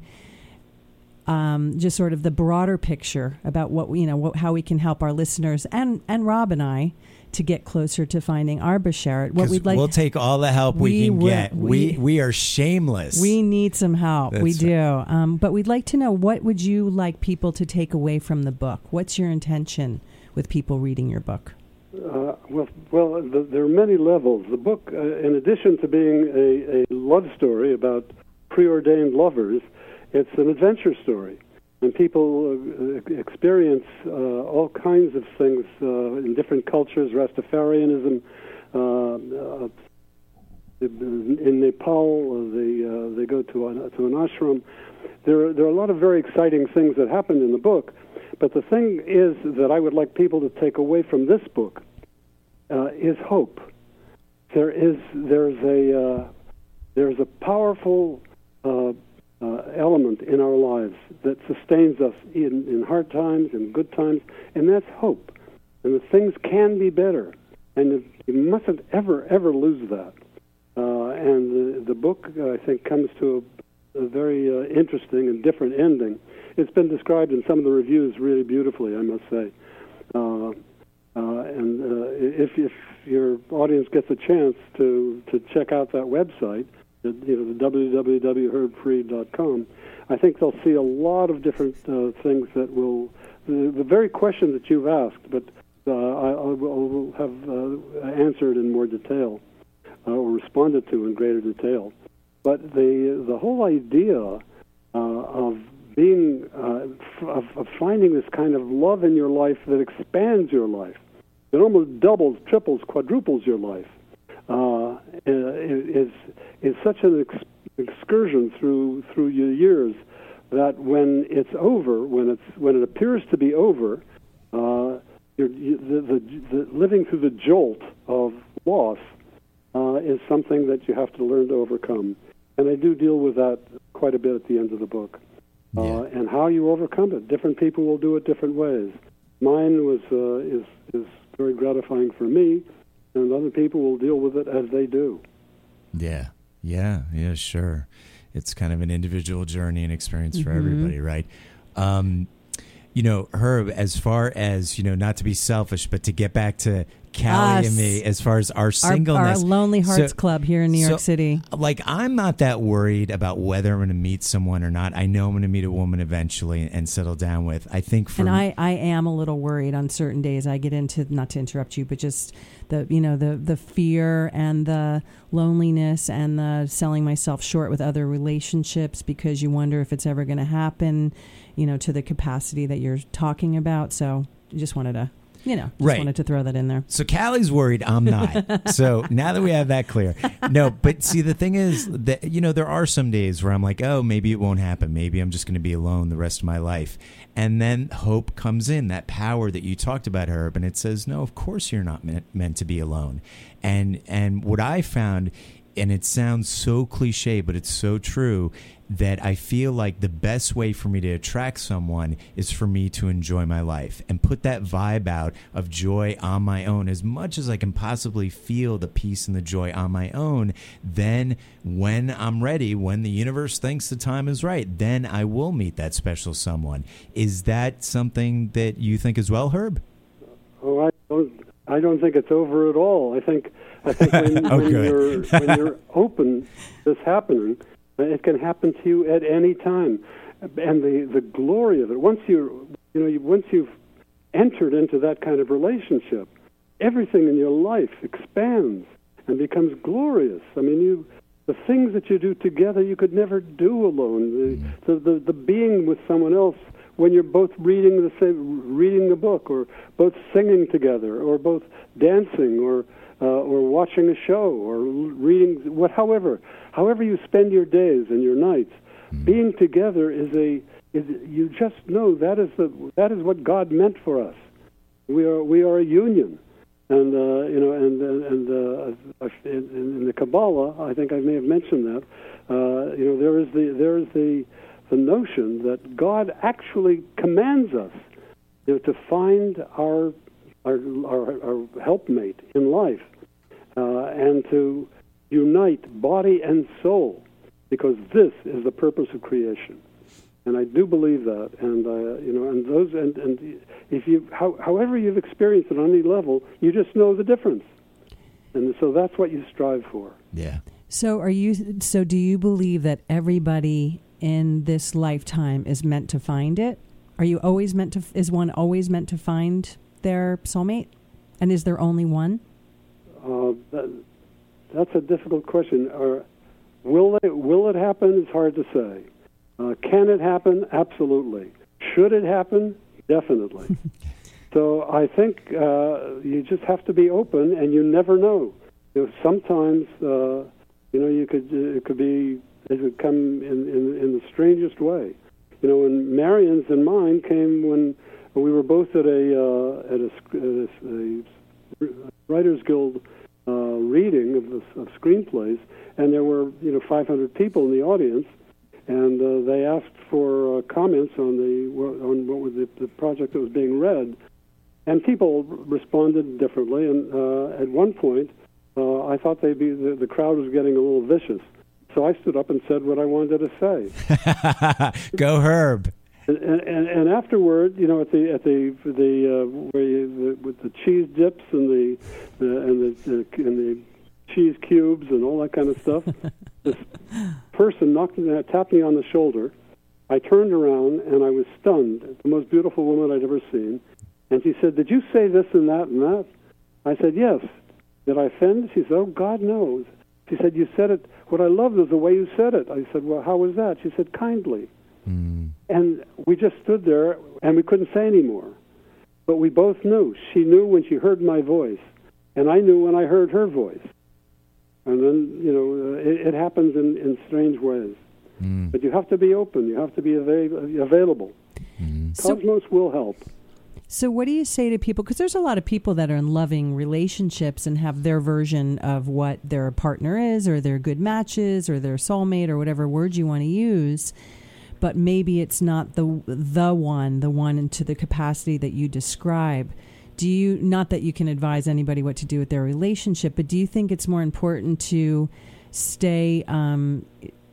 um, just sort of the broader picture about what we- you know, what, how we can help our listeners and and Rob and I to get closer to finding our Bashert. What 'Cause we'd like we'll take all the help we, We can will- get. We, we- we are shameless. we need some help. we That's do. Um, but we'd like to know what would you like people to take away from the book? What's your intention with people reading your book? Uh, well, well, the, there are many levels. The book, uh, in addition to being a, a love story about preordained lovers, it's an adventure story, and people uh, experience uh, all kinds of things uh, in different cultures. Rastafarianism. Uh, uh, in Nepal, uh, they they go to an, to an ashram. There are, there are a lot of very exciting things that happened in the book, but the thing is that I would like people to take away from this book is hope. There is there's a there's a powerful uh, element in our lives that sustains us in, in hard times and good times, and that's hope. And that things can be better, and you mustn't ever ever lose that. Uh, and the, the book, uh, I think, comes to a, a very uh, interesting and different ending. It's been described in some of the reviews really beautifully, I must say. Uh, uh, and uh, if, if your audience gets a chance to, to check out that website, you know, www.herbfreed.com, I think they'll see a lot of different uh, things that will, the, the very question that you've asked, but uh, I, I will have uh, answered in more detail uh, or responded to in greater detail. But the the whole idea uh, of being uh, f- of, of finding this kind of love in your life that expands your life, it almost doubles, triples, quadruples your life, uh, is is such an ex- excursion through through your years that when it's over, when it's when it appears to be over, uh, you're, you, the, the, the living through the jolt of loss uh, is something that you have to learn to overcome. And I do deal with that quite a bit at the end of the book. Uh, and how you overcome it. Different people will do it different ways. Mine was uh, is is very gratifying for me, and other people will deal with it as they do. Yeah, yeah, yeah, sure. It's kind of an individual journey and experience for everybody, right? Um, you know, Herb, as far as, you know, not to be selfish, but to get back to Callie Us. and me, as far as our Our, singleness. our Lonely Hearts So- Club here in New York so, City. Like, I'm not that worried about whether I'm going to meet someone or not. I know I'm going to meet a woman eventually and settle down with. I think for And I, I am a little worried on certain days. I get into not to interrupt you, but just the you know the the fear and the loneliness and the selling myself short with other relationships because you wonder if it's ever going to happen, you know, to the capacity that you're talking about. So I just wanted to, you know, just Right. wanted to throw that in there. So Callie's worried. I'm not. so now that we have that clear, no. But see, the thing is that you know there are some days where I'm like, oh, maybe it won't happen. Maybe I'm just going to be alone the rest of my life. And then hope comes in, that power that you talked about, Herb, and it says, no, of course you're not meant, meant to be alone. And and what I found, and it sounds so cliche, but it's so true that I feel like the best way for me to attract someone is for me to enjoy my life and put that vibe out of joy on my own as much as I can possibly feel the peace and the joy on my own. Then, when I'm ready, when the universe thinks the time is right, then I will meet that special someone. Is that something that you think as well, Herb? Oh, I don't. I don't think it's over at all. I think. I think when, oh, when you're when you're open to this happening, it can happen to you at any time, and the the glory of it. Once you you know you, once you've entered into that kind of relationship, everything in your life expands and becomes glorious. I mean, you the things that you do together you could never do alone. The, mm. the, the, the being with someone else when you're both reading the same, reading a book, or both singing together, or both dancing, or uh, or watching a show, or reading what, however, however you spend your days and your nights, being together is a is you just know that is the that is what God meant for us. We are we are a union, and uh, you know, and and, and uh, in, in the Kabbalah, I think I may have mentioned that. Uh, you know, there is the there is the the notion that God actually commands us you know, to find our our, our, our helpmate in life, uh, and to unite body and soul, because this is the purpose of creation and I do believe that. And uh, you know, and those, and, and if you, how, however you've experienced it on any level, you just know the difference, and so that's what you strive for. Yeah. So are you? So do you believe that everybody in this lifetime is meant to find it? Are you always meant to? Is one always meant to find their soulmate? And is there only one? Uh, that, that's a difficult question. Or will it will it happen? It's hard to say. Uh, can it happen? Absolutely. Should it happen? Definitely. so I think uh, you just have to be open, and you never know. You know sometimes uh, you know you could it could be it would come in, in in the strangest way. You know, and Marion's and mine came when we were both at a uh, at a, at a, a Writers Guild uh, reading of, the, of screenplays, and there were you know 500 people in the audience, and uh, they asked for uh, comments on the on what was the, the project that was being read, and people responded differently. And uh, at one point, uh, I thought they'd be the, the crowd was getting a little vicious, so I stood up and said what I wanted to say. Go Herb. And, and, and afterward, you know, at the at the the uh, where you, the, with the cheese dips and the, the and the, and the cheese cubes and all that kind of stuff, this person knocked me, tapped me on the shoulder. I turned around and I was stunned. The most beautiful woman I'd ever seen, And she said, Did you say this and that and that? I said, Yes. Did I offend? She said, Oh, God knows. She said, You said it. What I loved was the way you said it. I said, Well, how was that? She said, Kindly. Mm. And we just stood there and we couldn't say anymore. But we both knew. She knew when she heard my voice, and I knew when I heard her voice. And then, you know, uh, it, it happens in, in strange ways. Mm. But you have to be open. You have to be ava- available. Mm. So- Cosmos will help. So, what do you say to people? Because there's a lot of people that are in loving relationships and have their version of what their partner is, or their good matches, or their soulmate, or whatever word you want to use. But maybe it's not the the one, the one into the capacity that you describe. Do you not that you can advise anybody what to do with their relationship, but do you think it's more important to stay um,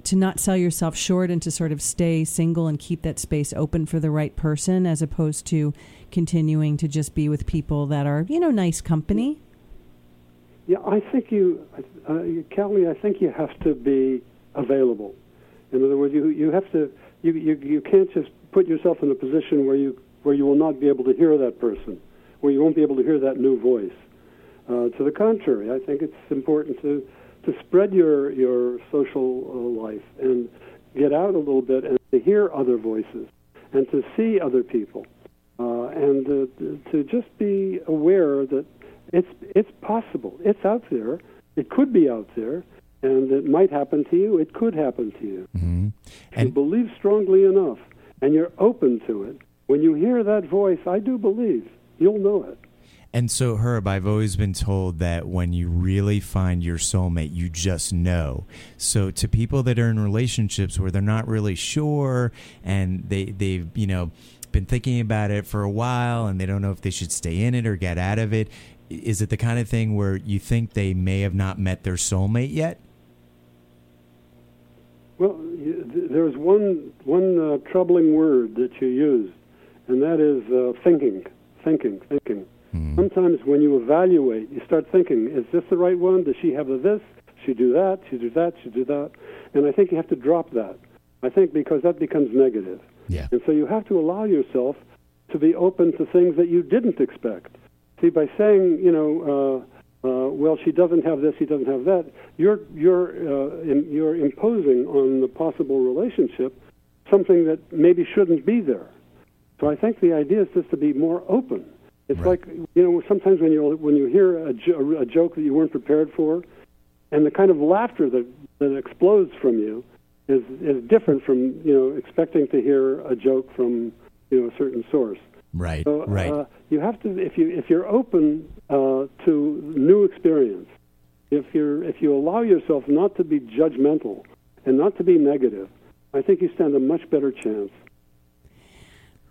to not sell yourself short and to sort of stay single and keep that space open for the right person as opposed to continuing to just be with people that are, you know, nice company? Yeah, I think you, uh, Kelly. I think you have to be available. In other words, you you have to you, you you can't just put yourself in a position where you where you will not be able to hear that person, where you won't be able to hear that new voice. Uh, to the contrary, I think it's important to to spread your your social uh, life and get out a little bit and to hear other voices and to see other people uh, and to just be aware that it's it's possible. It's out there. It could be out there, and it might happen to you. It could happen to you. hmm If you And believe strongly enough, and you're open to it. When you hear that voice, I do believe you'll know it. and so, Herb, I've always been told that when you really find your soulmate, you just know. So, to people that are in relationships where they're not really sure and they they've you know been thinking about it for a while and they don't know if they should stay in it or get out of it, is it the kind of thing where you think they may have not met their soulmate yet? Well, there's one one uh, troubling word that you used, and that is uh, thinking, thinking, thinking. Hmm. Sometimes when you evaluate, you start thinking, is this the right one? Does she have the this? She do that? She do that? She do that? And I think you have to drop that. I think because that becomes negative. Yeah. And so you have to allow yourself to be open to things that you didn't expect. See, by saying, you know, uh, uh, well, she doesn't have this, he doesn't have that, you're you're uh, in, you're imposing on the possible relationship something that maybe shouldn't be there. So I think the idea is just to be more open. It's Right. like you know sometimes when you when you hear a, jo- a joke that you weren't prepared for, and the kind of laughter that that explodes from you is is different from you know expecting to hear a joke from you know a certain source. Right. So right. uh, you have to if you if you're open uh, to new experience, if you're if you allow yourself not to be judgmental and not to be negative, I think you stand a much better chance.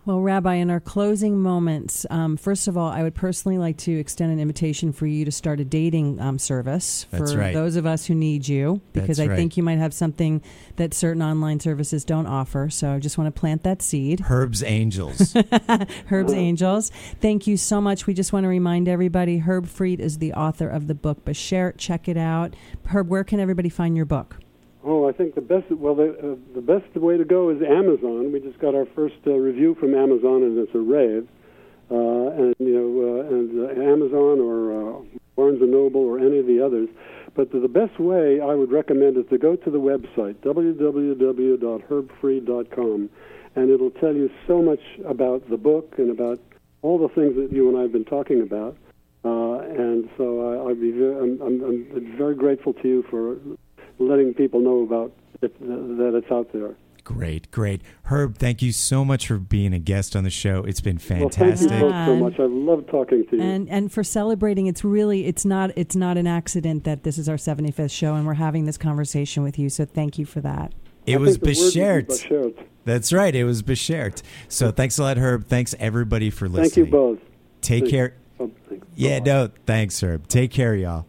Well, Rabbi, in our closing moments, um, first of all, I would personally like to extend an invitation for you to start a dating um, service for right. those of us who need you, because That's I right. think you might have something that certain online services don't offer. So I just want to plant that seed. Herb's Angels. Herb's Angels. Thank you so much. We just want to remind everybody Herb Freed is the author of the book Bashert. Check it out. Herb, where can everybody find your book? Oh, I think the best well the uh, the best way to go is Amazon. We just got our first uh, review from Amazon, and it's a rave. Uh, and you know, uh, and uh, Amazon or uh, Barnes and Noble or any of the others. But the, the best way I would recommend is to go to the website www.herbfreed.com, and it'll tell you so much about the book and about all the things that you and I have been talking about. Uh, and so I, I'd be very, I'm, I'm, I'm very grateful to you for letting people know about it, uh, that it's out there. great, great. Herb, thank you so much for being a guest on the show. It's been Well, thank fantastic. you both so much. I love talking to you. And and for celebrating, it's really it's not it's not an accident that this is our 75th show and we're having this conversation with you. So thank you for that. it I was think the word would be Beshert. That's right. It was Beshert. So thanks a lot, Herb. Thanks everybody for listening. Thank you both. Take Thanks. care. Oh. Yeah, Bye-bye. no, thanks, Herb. Take care, y'all.